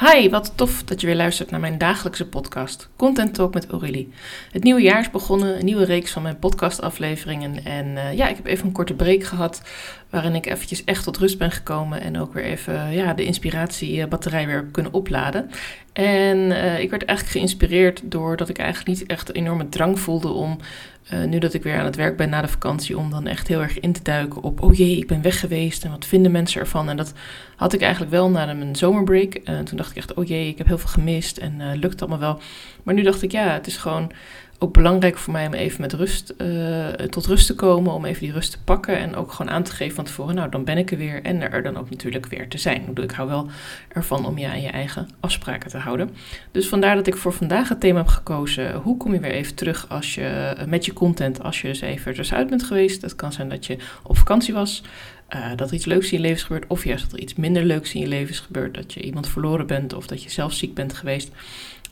Hi, wat tof dat je weer luistert naar mijn dagelijkse podcast Content Talk met Aurélie. Het nieuwe jaar is begonnen, een nieuwe reeks van mijn podcastafleveringen. En uh, ja, ik heb even een korte break gehad waarin ik eventjes echt tot rust ben gekomen en ook weer even ja, de inspiratiebatterij weer heb kunnen opladen. En uh, ik werd eigenlijk geïnspireerd doordat ik eigenlijk niet echt een enorme drang voelde om, uh, nu dat ik weer aan het werk ben na de vakantie, om dan echt heel erg in te duiken op, oh jee, ik ben weg geweest en wat vinden mensen ervan? En dat had ik eigenlijk wel na mijn zomerbreak. Uh, toen dacht ik echt, oh jee, ik heb heel veel gemist en lukt allemaal wel. Maar nu dacht ik, ja, het is gewoon ook belangrijk voor mij om even met rust, uh, tot rust te komen, om even die rust te pakken en ook gewoon aan te geven van tevoren, nou dan ben ik er weer en er dan ook natuurlijk weer te zijn. Ik hou wel ervan om je aan je eigen afspraken te houden. Dus vandaar dat ik voor vandaag het thema heb gekozen, hoe kom je weer even terug als je, met je content als je dus even tussenuit bent geweest. Het kan zijn dat je op vakantie was, uh, dat er iets leuks in je leven is gebeurd, of juist dat er iets minder leuks in je leven is gebeurd, dat je iemand verloren bent of dat je zelf ziek bent geweest.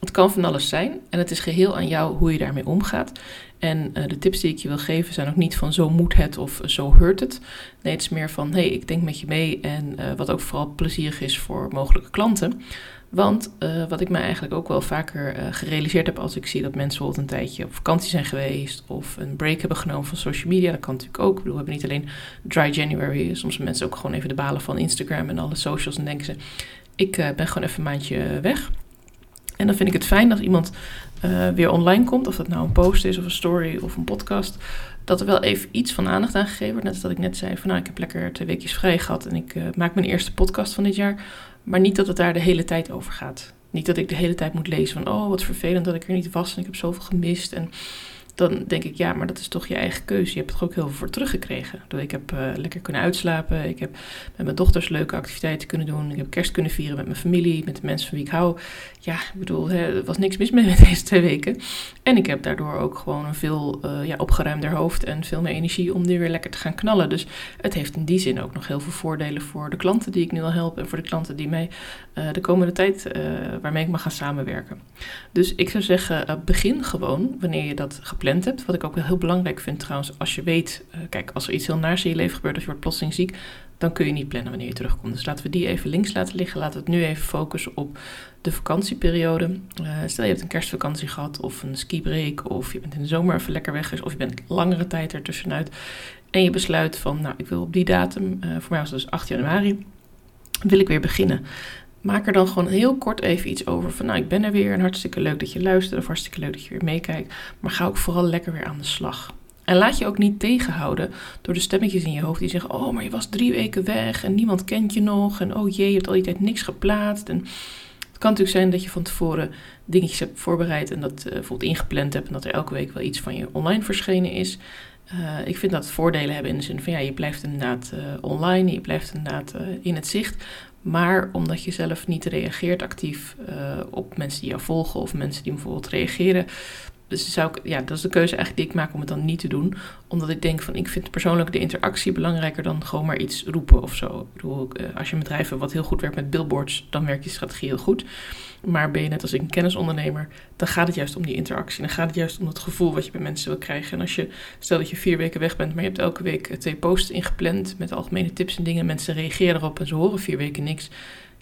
Het kan van alles zijn en het is geheel aan jou hoe je daarmee omgaat. En uh, de tips die ik je wil geven zijn ook niet van zo moet het of zo hurt het. Nee, het is meer van hey, ik denk met je mee en uh, wat ook vooral plezierig is voor mogelijke klanten. Want uh, wat ik me eigenlijk ook wel vaker gerealiseerd heb als ik zie dat mensen bijvoorbeeld een tijdje op vakantie zijn geweest of een break hebben genomen van social media, dat kan natuurlijk ook. Ik bedoel, we hebben niet alleen dry January, soms hebben mensen ook gewoon even de balen van Instagram en alle socials en denken ze, ik ben gewoon even een maandje weg. En dan vind ik het fijn dat iemand weer online komt, of dat nou een post is of een story of een podcast, dat er wel even iets van aandacht aan gegeven wordt. Net als dat ik net zei van nou, ik heb lekker twee weekjes vrij gehad en ik maak mijn eerste podcast van dit jaar. Maar niet dat het daar de hele tijd over gaat. Niet dat ik de hele tijd moet lezen van oh, wat vervelend dat ik er niet was en ik heb zoveel gemist. En dan denk ik, ja, maar dat is toch je eigen keuze. Je hebt er ook heel veel voor teruggekregen. Ik heb uh, lekker kunnen uitslapen. Ik heb met mijn dochters leuke activiteiten kunnen doen. Ik heb kerst kunnen vieren met mijn familie, met de mensen van wie ik hou. Ja, ik bedoel, hè, er was niks mis mee met deze twee weken. En ik heb daardoor ook gewoon een veel uh, ja, opgeruimder hoofd en veel meer energie om nu weer lekker te gaan knallen. Dus het heeft in die zin ook nog heel veel voordelen voor de klanten die ik nu al help. En voor de klanten die mij uh, de komende tijd, waarmee ik mag gaan samenwerken. Dus ik zou zeggen, begin gewoon wanneer je dat gepland hebt. Wat ik ook wel heel belangrijk vind trouwens, als je weet, uh, kijk, als er iets heel naars in je leven gebeurt, of je wordt plotseling ziek, dan kun je niet plannen wanneer je terugkomt. Dus laten we die even links laten liggen. Laten we het nu even focussen op de vakantieperiode. Uh, stel je hebt een kerstvakantie gehad, of een skibreak, of je bent in de zomer even lekker weg, of je bent langere tijd ertussenuit. En je besluit van, nou, ik wil op die datum, uh, voor mij was het dus 8 januari, wil ik weer beginnen maak er dan gewoon heel kort even iets over. Van nou, ik ben er weer en hartstikke leuk dat je luistert of hartstikke leuk dat je weer meekijkt. Maar ga ook vooral lekker weer aan de slag. En laat je ook niet tegenhouden door de stemmetjes in je hoofd die zeggen: Oh, maar je was drie weken weg en niemand kent je nog. En oh jee, je hebt al die tijd niks geplaatst. En het kan natuurlijk zijn dat je van tevoren dingetjes hebt voorbereid en dat uh, bijvoorbeeld ingepland hebt en dat er elke week wel iets van je online verschenen is. Uh, ik vind dat voordelen hebben in de zin van ja, je blijft inderdaad uh, online, je blijft inderdaad in het zicht. Maar omdat je zelf niet reageert actief uh, op mensen die jou volgen of mensen die bijvoorbeeld reageren. Dus zou ik, ja, dat is de keuze eigenlijk die ik maak om het dan niet te doen. Omdat ik denk van, ik vind persoonlijk de interactie belangrijker dan gewoon maar iets roepen of zo. Ik bedoel, uh, als je een bedrijf wat heel goed werkt met billboards, dan werkt die strategie heel goed. Maar ben je net als ik een kennisondernemer, dan gaat het juist om die interactie. Dan gaat het juist om het gevoel wat je bij mensen wil krijgen. En als je, stel dat je vier weken weg bent, maar je hebt elke week twee posts ingepland met algemene tips en dingen. Mensen reageren erop en ze horen vier weken niks.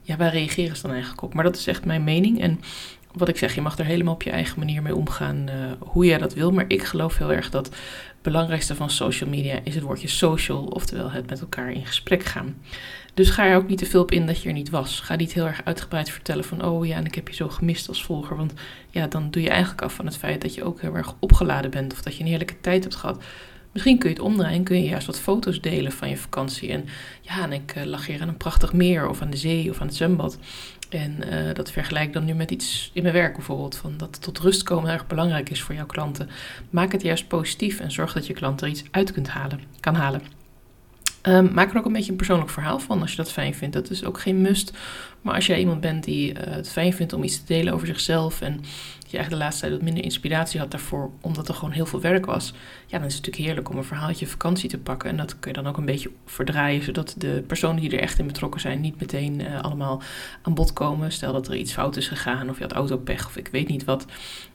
Ja, waar reageren ze dan eigenlijk op? Maar dat is echt mijn mening. En wat ik zeg, je mag er helemaal op je eigen manier mee omgaan, uh, hoe jij dat wil. Maar ik geloof heel erg dat het belangrijkste van social media is het woordje social, oftewel het met elkaar in gesprek gaan. Dus ga er ook niet te veel op in dat je er niet was. Ga niet heel erg uitgebreid vertellen van, oh ja, en ik heb je zo gemist als volger. Want ja, dan doe je eigenlijk af van het feit dat je ook heel erg opgeladen bent of dat je een heerlijke tijd hebt gehad. Misschien kun je het omdraaien, kun je juist wat foto's delen van je vakantie. En ja, en ik uh, lag hier aan een prachtig meer of aan de zee of aan het zwembad. En uh, dat vergelijk dan nu met iets in mijn werk bijvoorbeeld. Van dat tot rust komen erg belangrijk is voor jouw klanten. Maak het juist positief en zorg dat je klant er iets uit kunt halen, kan halen. Um, maak er ook een beetje een persoonlijk verhaal van als je dat fijn vindt. Dat is ook geen must. Maar als jij iemand bent die uh, het fijn vindt om iets te delen over zichzelf en je eigenlijk de laatste tijd wat minder inspiratie had daarvoor, omdat er gewoon heel veel werk was, ja, dan is het natuurlijk heerlijk om een verhaaltje vakantie te pakken. En dat kun je dan ook een beetje verdraaien, zodat de personen die er echt in betrokken zijn niet meteen uh, allemaal aan bod komen. Stel dat er iets fout is gegaan of je had autopech of ik weet niet wat,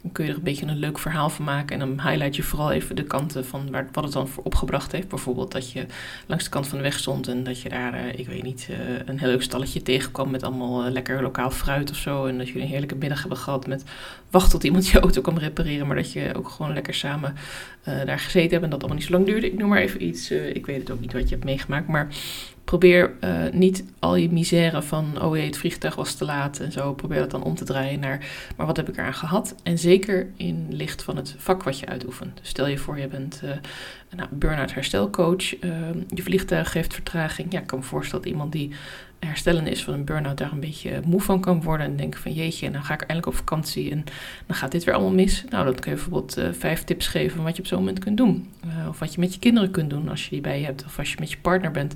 dan kun je er een beetje een leuk verhaal van maken. En dan highlight je vooral even de kanten van waar, wat het dan voor opgebracht heeft. Bijvoorbeeld dat je langs de kant van de weg stond en dat je daar, uh, ik weet niet, een heel leuk stalletje tegenkwam met allemaal eh, lekker lokaal fruit of zo. En dat jullie een heerlijke middag hebben gehad met wacht tot iemand je auto kan repareren. Maar dat je ook gewoon lekker samen uh, daar gezeten hebt en dat allemaal niet zo lang duurde. Ik noem maar even iets. Uh, ik weet het ook niet wat je hebt meegemaakt. Maar probeer niet al je misère van, oh jee, het vliegtuig was te laat en zo. Probeer dat dan om te draaien naar, maar wat heb ik eraan gehad? En zeker in licht van het vak wat je uitoefent. Dus stel je voor, je bent uh, nou, burn-out herstelcoach. Uh, je vliegtuig heeft vertraging. Ja, ik kan me voorstellen dat iemand die herstellen is van een burn-out daar een beetje moe van kan worden. En denken van jeetje, dan ga ik eindelijk op vakantie en dan gaat dit weer allemaal mis. Nou, dan kun je bijvoorbeeld uh, vijf tips geven wat je op zo'n moment kunt doen. Uh, of wat je met je kinderen kunt doen als je die bij je hebt. Of als je met je partner bent.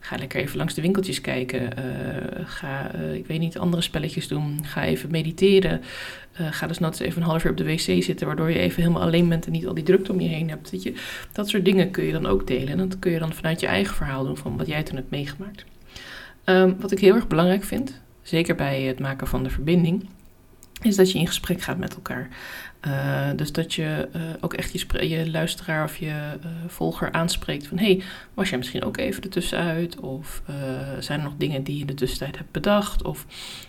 Ga lekker even langs de winkeltjes kijken. Uh, ga, ik weet niet, andere spelletjes doen. Ga even mediteren. ga dus nooit even een half uur op de wc zitten, waardoor je even helemaal alleen bent en niet al die drukte om je heen hebt. Je? Dat soort dingen kun je dan ook delen. En dat kun je dan vanuit je eigen verhaal doen van wat jij toen hebt meegemaakt. Um, wat ik heel erg belangrijk vind, zeker bij het maken van de verbinding, is dat je in gesprek gaat met elkaar. Uh, dus dat je uh, ook echt je, je, luisteraar of je uh, volger aanspreekt van... hey, was jij misschien ook even ertussenuit? Of zijn er nog dingen die je in de tussentijd hebt bedacht? Of,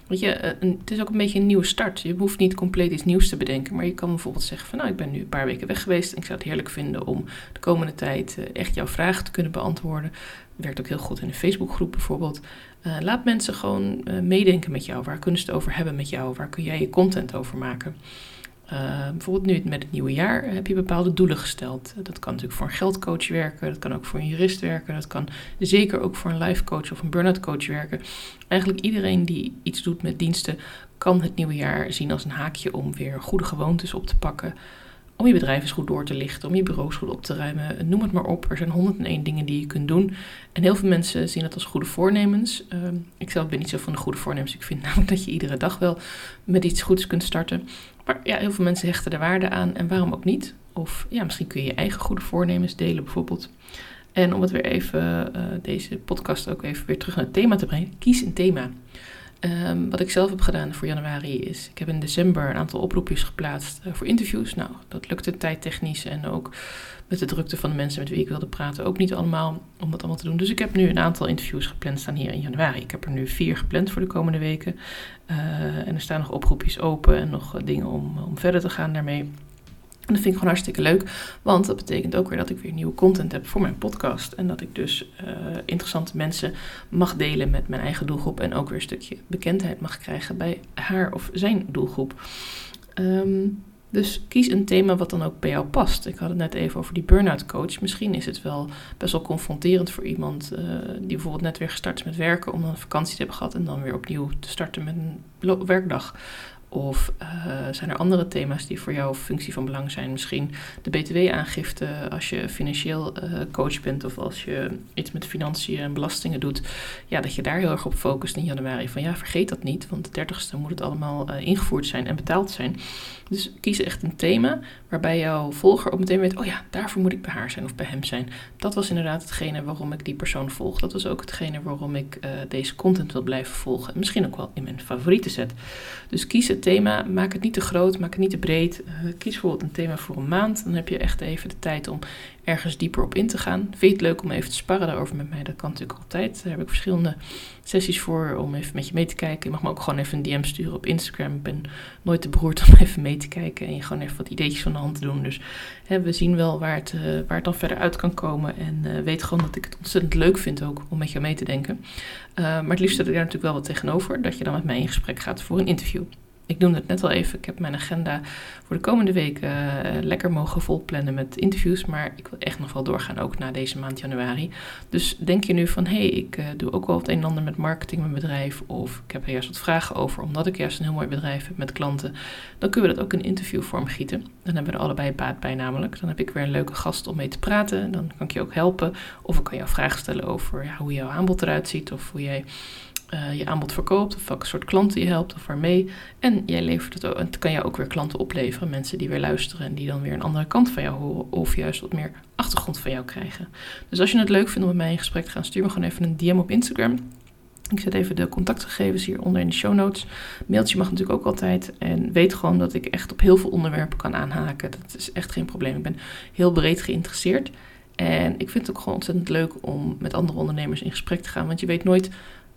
weet je, het is ook een beetje een nieuwe start. Je hoeft niet compleet iets nieuws te bedenken. Maar je kan bijvoorbeeld zeggen van... nou, ik ben nu een paar weken weg geweest... en ik zou het heerlijk vinden om de komende tijd echt jouw vragen te kunnen beantwoorden. Werkt ook heel goed in een Facebookgroep bijvoorbeeld. Uh, laat mensen gewoon uh, meedenken met jou. Waar kunnen ze het over hebben met jou? Waar kun jij je content over maken? Uh, bijvoorbeeld nu met het nieuwe jaar heb je bepaalde doelen gesteld. Dat kan natuurlijk voor een geldcoach werken, dat kan ook voor een jurist werken, dat kan zeker ook voor een life coach of een burn-out coach werken. Eigenlijk iedereen die iets doet met diensten kan het nieuwe jaar zien als een haakje om weer goede gewoontes op te pakken om je bedrijf eens goed door te lichten, om je bureaus goed op te ruimen. Noem het maar op. Er zijn 101 dingen die je kunt doen. En heel veel mensen zien het als goede voornemens. Uh, ik zelf ben niet zo van de goede voornemens. Ik vind namelijk dat je iedere dag wel met iets goeds kunt starten. Maar ja, heel veel mensen hechten er waarde aan. En waarom ook niet? Of ja, misschien kun je je eigen goede voornemens delen bijvoorbeeld. En om het weer even, uh, deze podcast ook even weer terug naar het thema te brengen. Kies een thema. Um, wat ik zelf heb gedaan voor januari is, ik heb in december een aantal oproepjes geplaatst uh, voor interviews. Nou, dat lukte tijdtechnisch en ook met de drukte van de mensen met wie ik wilde praten ook niet allemaal om dat allemaal te doen. Dus ik heb nu een aantal interviews gepland staan hier in januari. Ik heb er nu vier gepland voor de komende weken. Uh, en er staan nog oproepjes open en nog dingen om, om verder te gaan daarmee. En dat vind ik gewoon hartstikke leuk, want dat betekent ook weer dat ik weer nieuwe content heb voor mijn podcast. En dat ik dus uh, interessante mensen mag delen met mijn eigen doelgroep en ook weer een stukje bekendheid mag krijgen bij haar of zijn doelgroep. Um, dus kies een thema wat dan ook bij jou past. Ik had het net even over die burn-out coach. Misschien is het wel best wel confronterend voor iemand uh, die bijvoorbeeld net weer gestart is met werken om dan een vakantie te hebben gehad en dan weer opnieuw te starten met een werkdag. Of uh, zijn er andere thema's die voor jou functie van belang zijn? Misschien de BTW-aangifte als je financieel uh, coach bent of als je iets met financiën en belastingen doet. Ja, dat je daar heel erg op focust in januari. Van ja, vergeet dat niet, want de 30ste moet het allemaal uh, ingevoerd zijn en betaald zijn. Dus kies echt een thema waarbij jouw volger ook meteen weet: oh ja, daarvoor moet ik bij haar zijn of bij hem zijn. Dat was inderdaad hetgene waarom ik die persoon volg. Dat was ook hetgene waarom ik deze content wil blijven volgen. En misschien ook wel in mijn favorieten zet. Dus kies het thema. Maak het niet te groot, maak het niet te breed. Uh, kies bijvoorbeeld een thema voor een maand. Dan heb je echt even de tijd om ergens dieper op in te gaan. Vind je het leuk om even te sparren daarover met mij? Dat kan natuurlijk altijd. Daar heb ik verschillende sessies voor om even met je mee te kijken. Je mag me ook gewoon even een DM sturen op Instagram. Ik ben nooit te beroerd om even mee te kijken en je gewoon even wat ideetjes van de hand te doen. Dus hè, we zien wel waar het, uh, waar het dan verder uit kan komen. En uh, weet gewoon dat ik het ontzettend leuk vind ook om met jou mee te denken. Maar het liefst zet ik daar natuurlijk wel wat tegenover. Dat je dan met mij in gesprek gaat voor een interview. Ik noemde het net al even. Ik heb mijn agenda voor de komende weken uh, lekker mogen volplannen met interviews. Maar ik wil echt nog wel doorgaan, ook na deze maand januari. Dus denk je nu van, hé, hey, ik uh, doe ook wel het een en ander met marketing, mijn bedrijf. Of ik heb er juist wat vragen over, omdat ik juist een heel mooi bedrijf heb met klanten. Dan kunnen we dat ook in interviewvorm gieten. Dan hebben we er allebei baat bij namelijk. Dan heb ik weer een leuke gast om mee te praten. Dan kan ik je ook helpen. Of ik kan jou vragen stellen over ja, hoe jouw aanbod eruit ziet. Of hoe jij uh, je aanbod verkoopt, of welke soort klanten je helpt of waarmee. En jij levert het ook, en kan jou ook weer klanten opleveren, mensen die weer luisteren en die dan weer een andere kant van jou horen, of juist wat meer achtergrond van jou krijgen. Dus als je het leuk vindt om met mij in gesprek te gaan, stuur me gewoon even een DM op Instagram. Ik zet even de contactgegevens hieronder in de show notes. Mailtje mag natuurlijk ook altijd. En weet gewoon dat ik echt op heel veel onderwerpen kan aanhaken. Dat is echt geen probleem. Ik ben heel breed geïnteresseerd. En ik vind het ook gewoon ontzettend leuk om met andere ondernemers in gesprek te gaan. Want je weet nooit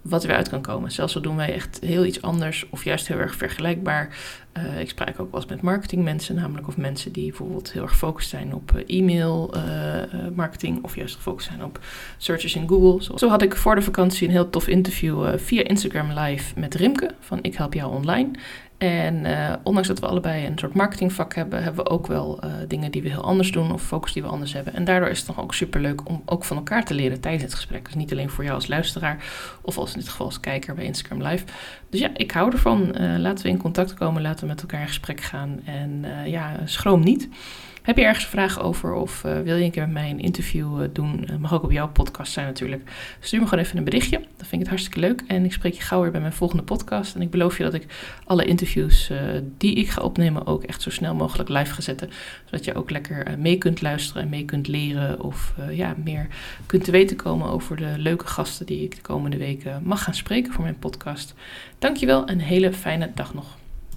wat er weer uit kan komen. Zelfs al doen wij echt heel iets anders of juist heel erg vergelijkbaar. Uh, ik spreek ook wel eens met marketingmensen, namelijk of mensen die bijvoorbeeld heel erg gefocust zijn op uh, e-mail uh, marketing of juist gefocust zijn op searches in Google. Zo had ik voor de vakantie een heel tof interview via Instagram Live met Rimke van Ik Help Jou Online. En uh, ondanks dat we allebei een soort marketingvak hebben, hebben we ook wel uh, dingen die we heel anders doen of focus die we anders hebben. En daardoor is het nog ook superleuk om ook van elkaar te leren tijdens het gesprek. Dus niet alleen voor jou als luisteraar of als in dit geval als kijker bij Instagram Live. Dus ja, ik hou ervan. Uh, laten we in contact komen, laten we met elkaar in gesprek gaan. En ja, schroom niet. Heb je ergens vragen over of uh, wil je een keer met mij een interview uh, doen? Uh, mag ook op jouw podcast zijn natuurlijk. Stuur me gewoon even een berichtje. Dan vind ik het hartstikke leuk. En ik spreek je gauw weer bij mijn volgende podcast. En ik beloof je dat ik alle interviews die ik ga opnemen ook echt zo snel mogelijk live ga zetten. Zodat je ook lekker mee kunt luisteren en mee kunt leren. Of ja, meer kunt te weten komen over de leuke gasten die ik de komende weken mag gaan spreken voor mijn podcast. Dankjewel en een hele fijne dag nog.